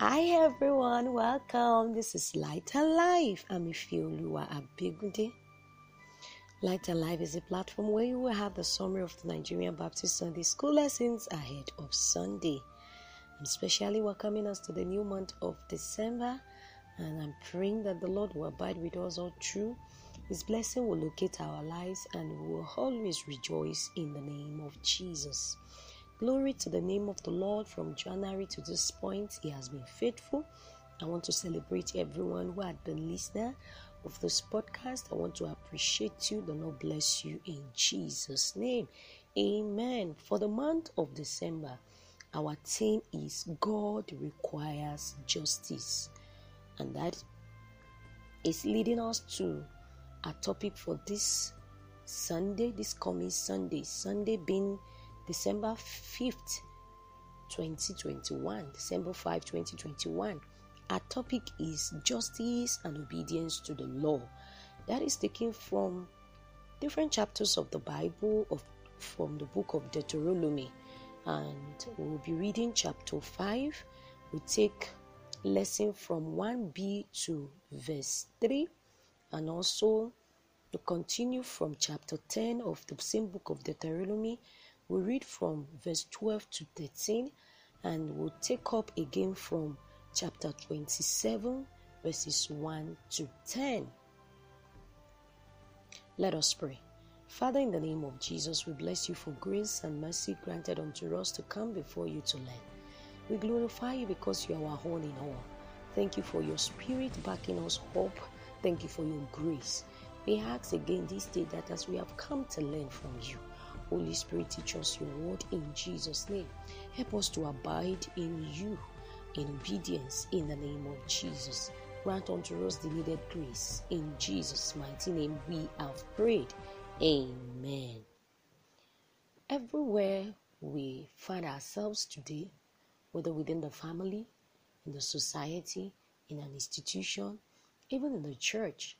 Hi everyone, welcome. This is Light and Life. I'm Ifiolua Abegunde. Light Life is a platform where you will have the summary of the Nigerian Baptist Sunday School lessons ahead of Sunday. I'm especially welcoming us to the new month of December, and I'm praying that the Lord will abide with us all through. His blessing will locate our lives, and we will always rejoice in the name of Jesus. Glory to the name of the Lord from January to this point. He has been faithful. I want to celebrate everyone who had been listener of this podcast. I want to appreciate you. The Lord bless you in Jesus' name. Amen. For the month of December, our theme is God requires justice. And that is leading us to a topic for this Sunday, this coming Sunday. Sunday being December 5th, 2021. December 5, 2021. Our topic is justice and obedience to the law. That is taken from different chapters of the Bible, of, from the book of Deuteronomy. And we'll be reading chapter 5. we'll take lesson from 1b to verse 3 and also to continue from chapter 10 of the same book of Deuteronomy we read from verse 12 to 13 and we'll take up again from chapter 27, verses 1 to 10. Let us pray. Father, in the name of Jesus, we bless you for grace and mercy granted unto us to come before you to learn. We glorify you because you are our all in all. Thank you for your spirit backing us up. Thank you for your grace. We ask again this day that as we have come to learn from you, Holy Spirit, teach us your word in Jesus' name. Help us to abide in you in obedience in the name of Jesus. Grant unto us the needed grace. In Jesus' mighty name we have prayed. Amen. Everywhere we find ourselves today, whether within the family, in the society, in an institution, even in the church,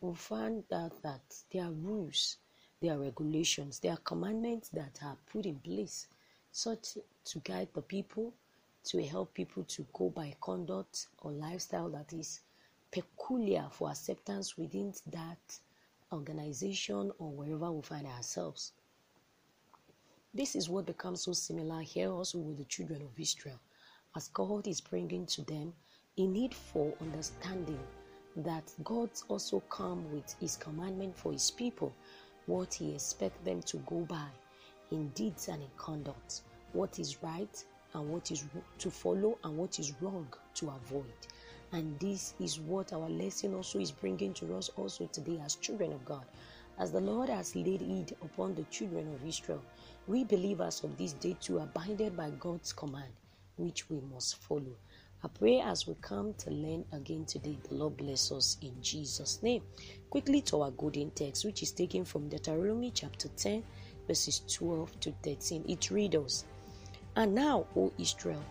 we find that, that there are rules there are regulations, there are commandments that are put in place such to guide the people, to help people to go by conduct or lifestyle that is peculiar for acceptance within that organization or wherever we find ourselves. This is what becomes so similar here also with the children of Israel, as God is bringing to them a need for understanding that God also come with His commandment for His people what He expects them to go by in deeds and in conduct, what is right and what is to follow and what is wrong to avoid. And this is what our lesson also is bringing to us also today as children of God. As the Lord has laid it upon the children of Israel, we believers of this day too are binded by God's command, which we must follow. I pray as we come to learn again today, the Lord bless us in Jesus' name. Quickly to our golden text, which is taken from Deuteronomy chapter 10, verses 12 to 13. It reads us, And now, O Israel,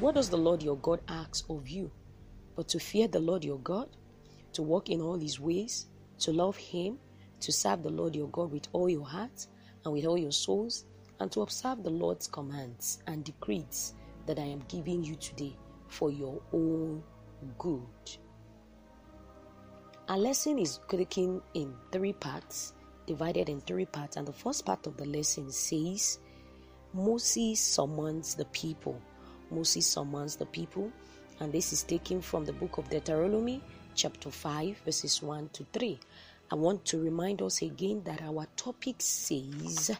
what does the Lord your God ask of you? But to fear the Lord your God, to walk in all his ways, to love him, to serve the Lord your God with all your heart and with all your souls, and to observe the Lord's commands and decrees that I am giving you today for your own good. Our lesson is taken in three parts, divided in three parts, and the first part of the lesson says Moses summons the people. Moses summons the people, and this is taken from the book of Deuteronomy, chapter 5, verses 1 to 3. I want to remind us again that our topic says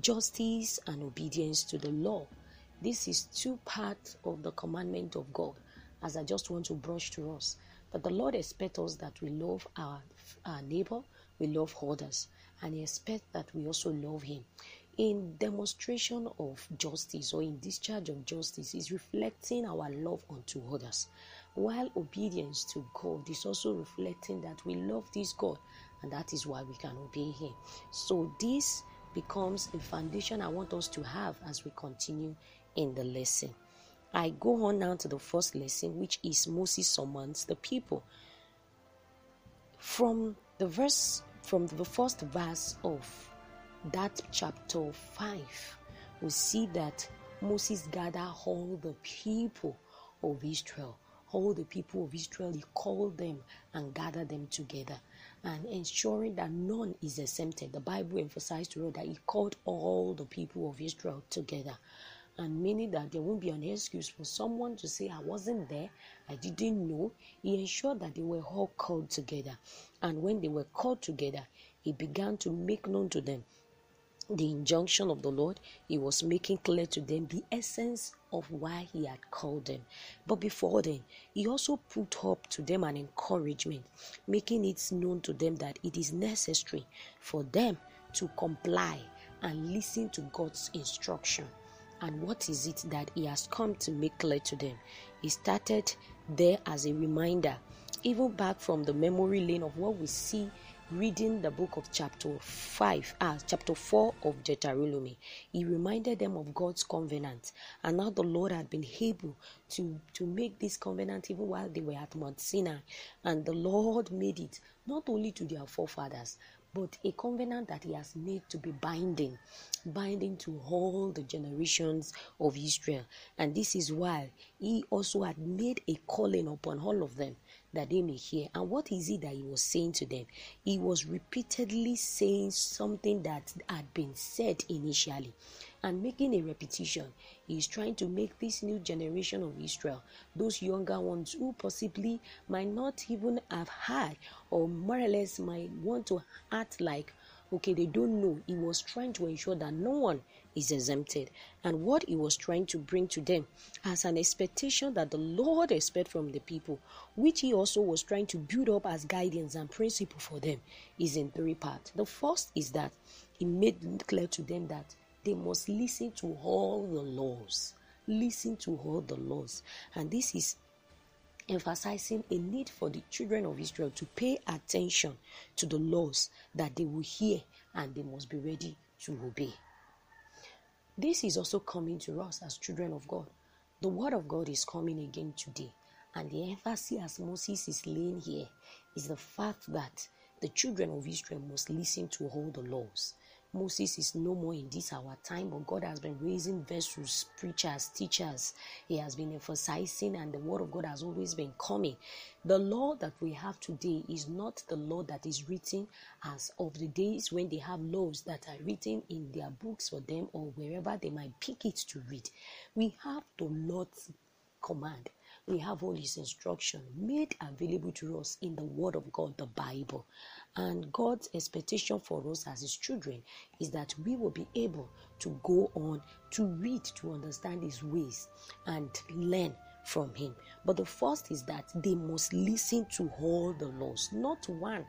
justice and obedience to the law. This is two parts of the commandment of God, as I just want to brush to us. That the Lord expects us that we love our, our neighbor, we love others, and He expects that we also love Him. In demonstration of justice or in discharge of justice is reflecting our love unto others, while obedience to God is also reflecting that we love this God, and that is why we can obey Him. So this becomes a foundation I want us to have as we continue in the lesson. I go on now to the first lesson, which is Moses summons the people. From the verse, from the first verse of that chapter 5, we see that Moses gathered all the people, of Israel. All the people of Israel, he called them and gathered them together and ensuring that none is exempted. The Bible emphasized to us that he called all the people of Israel together and meaning that there won't be an excuse for someone to say, I wasn't there, I didn't know. He ensured that they were all called together. And when they were called together, he began to make known to them the injunction of the Lord, he was making clear to them the essence of why he had called them. But before then, he also put up to them an encouragement, making it known to them that it is necessary for them to comply and listen to God's instruction. And what is it that he has come to make clear to them? He started there as a reminder, even back from the memory lane of what we see reading the book of chapter 5, ah, chapter 4 of Deuteronomy, he reminded them of God's covenant and how the Lord had been able to, to make this covenant even while they were at Mount Sinai. And the Lord made it not only to their forefathers, but a covenant that he has made to be binding, binding to all the generations of Israel. And this is why he also had made a calling upon all of them that they may hear. And what is it that he was saying to them? He was repeatedly saying something that had been said initially and making a repetition. Is trying to make this new generation of Israel, those younger ones who possibly might not even have had, or more or less might want to act like, okay, they don't know. He was trying to ensure that no one is exempted. And what he was trying to bring to them as an expectation that the Lord expect from the people, which he also was trying to build up as guidance and principle for them, is in three parts. The first is that he made clear to them that they must listen to all the laws. Listen to all the laws. And this is emphasizing a need for the children of Israel to pay attention to the laws that they will hear and they must be ready to obey. This is also coming to us as children of God. The word of God is coming again today. And the emphasis as Moses is laying here is the fact that the children of Israel must listen to all the laws. Moses is no more in this our time, but God has been raising vessels, preachers, teachers. He has been emphasizing, and the word of God has always been coming. The law that we have today is not the law that is written as of the days when they have laws that are written in their books for them or wherever they might pick it to read. We have the Lord's command we have all his instruction made available to us in the word of god the bible and God's expectation for us as His children is that we will be able to go on to read, to understand His ways, and learn from Him. But the first is that they must listen to all the laws. Not one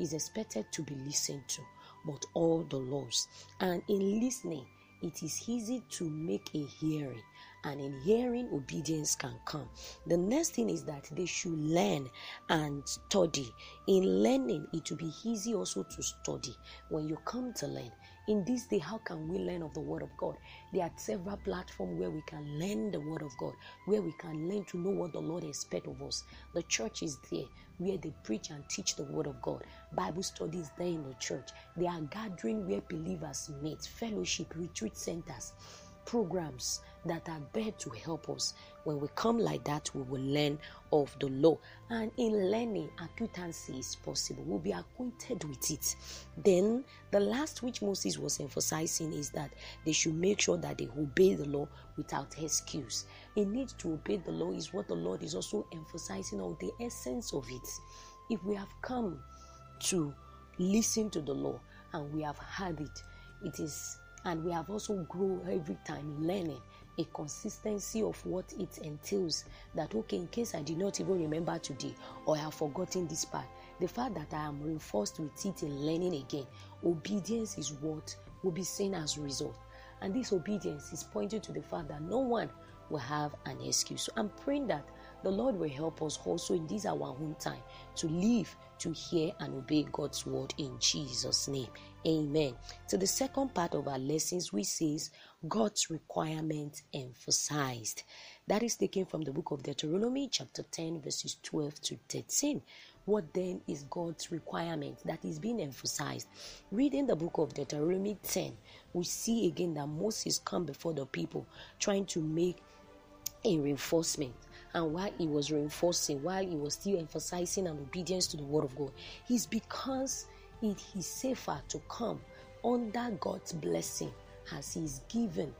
is expected to be listened to, but all the laws. And in listening, it is easy to make a hearing. And in hearing obedience can come. The next thing is that they should learn and study. In learning it will be easy also to study. When you come to learn in this day how can we learn of the word of god? There are several platforms where we can learn the word of god where we can learn to know what the lord expects of us. The church is there where they preach and teach the word of god. Bible studies there in the church. They are gathering where believers meet fellowship retreat centers programs that are there to help us. When we come like that, we will learn of the law. And in learning, acquaintancy is possible. We'll be acquainted with it. Then, the last which Moses was emphasizing is that they should make sure that they obey the law without excuse. A need to obey the law is what the Lord is also emphasizing on the essence of it. If we have come to listen to the law and we have heard it, it is and we have also grown every time learning a consistency of what it entails that okay in case i did not even remember today or i have forgotten this part the fact that i am reinforced with it in learning again obedience is what will be seen as result. And this obedience is pointing to the fact that no one will have an excuse. So i'm praying that the Lord will help us also in this our own time to live, to hear, and obey God's word in Jesus' name. Amen. So the second part of our lessons, we says God's requirement emphasized. That is taken from the book of Deuteronomy, chapter 10, verses 12 to 13. What then is God's requirement that is being emphasized? Reading the book of Deuteronomy 10, we see again that Moses come before the people trying to make a reinforcement and why he was reinforcing, why he was still emphasizing an obedience to the word of God, is because it is safer to come under God's blessing as He is given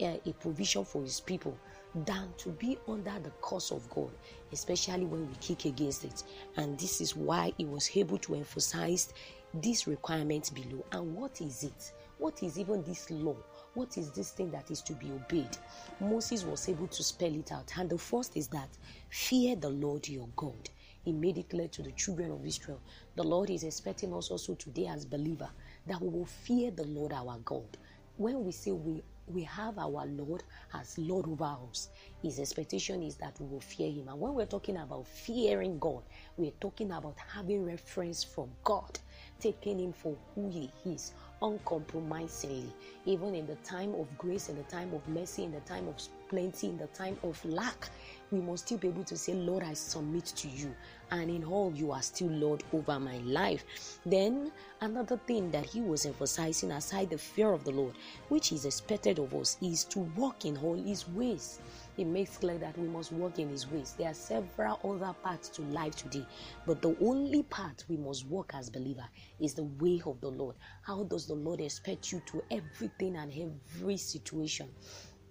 a, a provision for His people than to be under the curse of God, especially when we kick against it. And this is why He was able to emphasize this requirement below. And what is it? What is even this law? What is this thing that is to be obeyed? Moses was able to spell it out. And the first is that fear the Lord your God. He made it clear to the children of Israel. The Lord is expecting us also today as believer that we will fear the Lord our God. When we say we we have our Lord as Lord over us. His expectation is that we will fear Him. And when we're talking about fearing God, we're talking about having reference from God, taking Him for who He is, uncompromisingly, even in the time of grace, in the time of mercy, in the time of plenty, in the time of lack. We must still be able to say, Lord, I submit to you. And in all, you are still Lord over my life. Then, another thing that he was emphasizing, aside the fear of the Lord, which is expected of us, is to walk in all his ways he makes clear that we must walk in his ways. There are several other paths to life today, but the only path we must walk as believer is the way of the Lord. How does the Lord expect you to everything and every situation?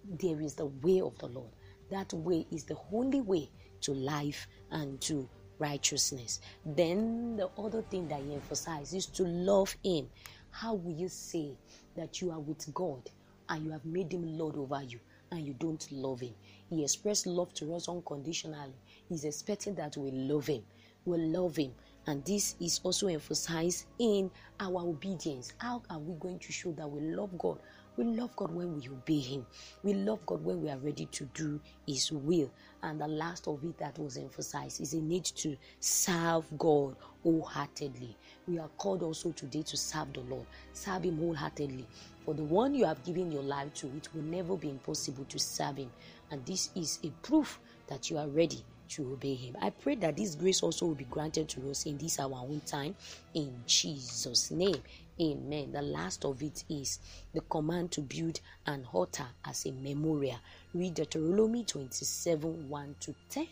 There is the way of the Lord. That way is the only way to life and to righteousness. Then the other thing that he emphasizes is to love him. How will you say that you are with God and you have made him Lord over you and you don't love him? He expressed love to us unconditionally. He's expecting that we love Him. We love Him. And this is also emphasized in our obedience. How are we going to show that we love God? We love God when we obey Him. We love God when we are ready to do His will. And the last of it that was emphasized is a need to serve God wholeheartedly. We are called also today to serve the Lord, serve Him wholeheartedly. For the one you have given your life to, it will never be impossible to serve Him. And this is a proof that you are ready to obey Him. I pray that this grace also will be granted to us in this our own time. In Jesus' name. Amen. The last of it is the command to build an altar as a memorial. Read Deuteronomy 27 1 to 10.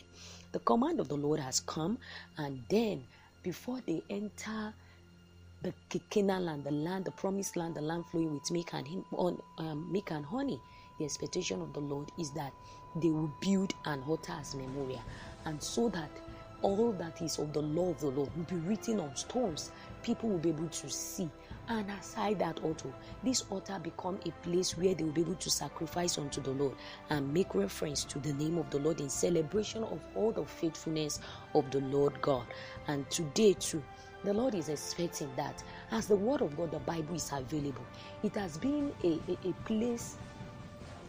The command of the Lord has come, and then before they enter the Canaan land, the land, the promised land, the land flowing with milk and, um, milk and honey, the expectation of the Lord is that they will build an altar as memorial, and so that all that is of the law of the Lord will be written on stones. People will be able to see. And aside that altar, this altar become a place where they will be able to sacrifice unto the Lord and make reference to the name of the Lord in celebration of all the faithfulness of the Lord God. And today too, the Lord is expecting that as the word of God, the Bible is available. It has been a, a, a place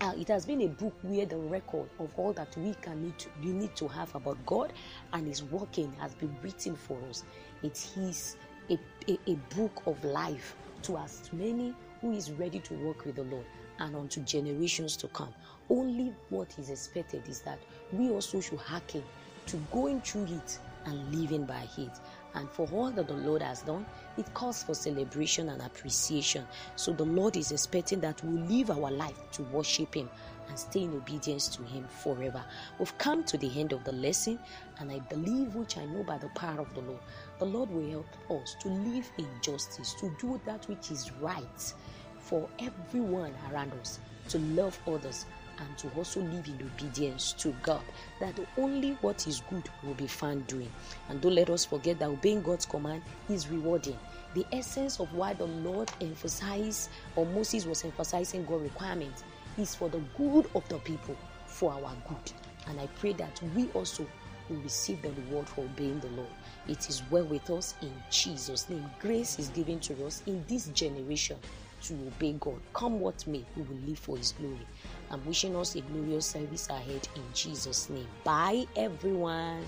uh, it has been a book where the record of all that we can need to, we need to have about God and His working has been written for us. It is a, a, a book of life to as many who is ready to work with the Lord and unto generations to come. Only what is expected is that we also should hearken to going through it and living by it. And for all that the Lord has done, it calls for celebration and appreciation. So the Lord is expecting that we live our life to worship Him and stay in obedience to Him forever. We've come to the end of the lesson, and I believe, which I know by the power of the Lord, the Lord will help us to live in justice, to do that which is right for everyone around us, to love others, and to also live in obedience to God. That only what is good will be found doing. And don't let us forget that obeying God's command is rewarding. The essence of why the Lord emphasized, or Moses was emphasizing God's requirements, is for the good of the people, for our good. And I pray that we also will receive the reward for obeying the Lord. It is well with us in Jesus' name. Grace is given to us in this generation to obey God. Come what may, we will live for His glory. I'm wishing us a glorious service ahead in Jesus' name. Bye, everyone.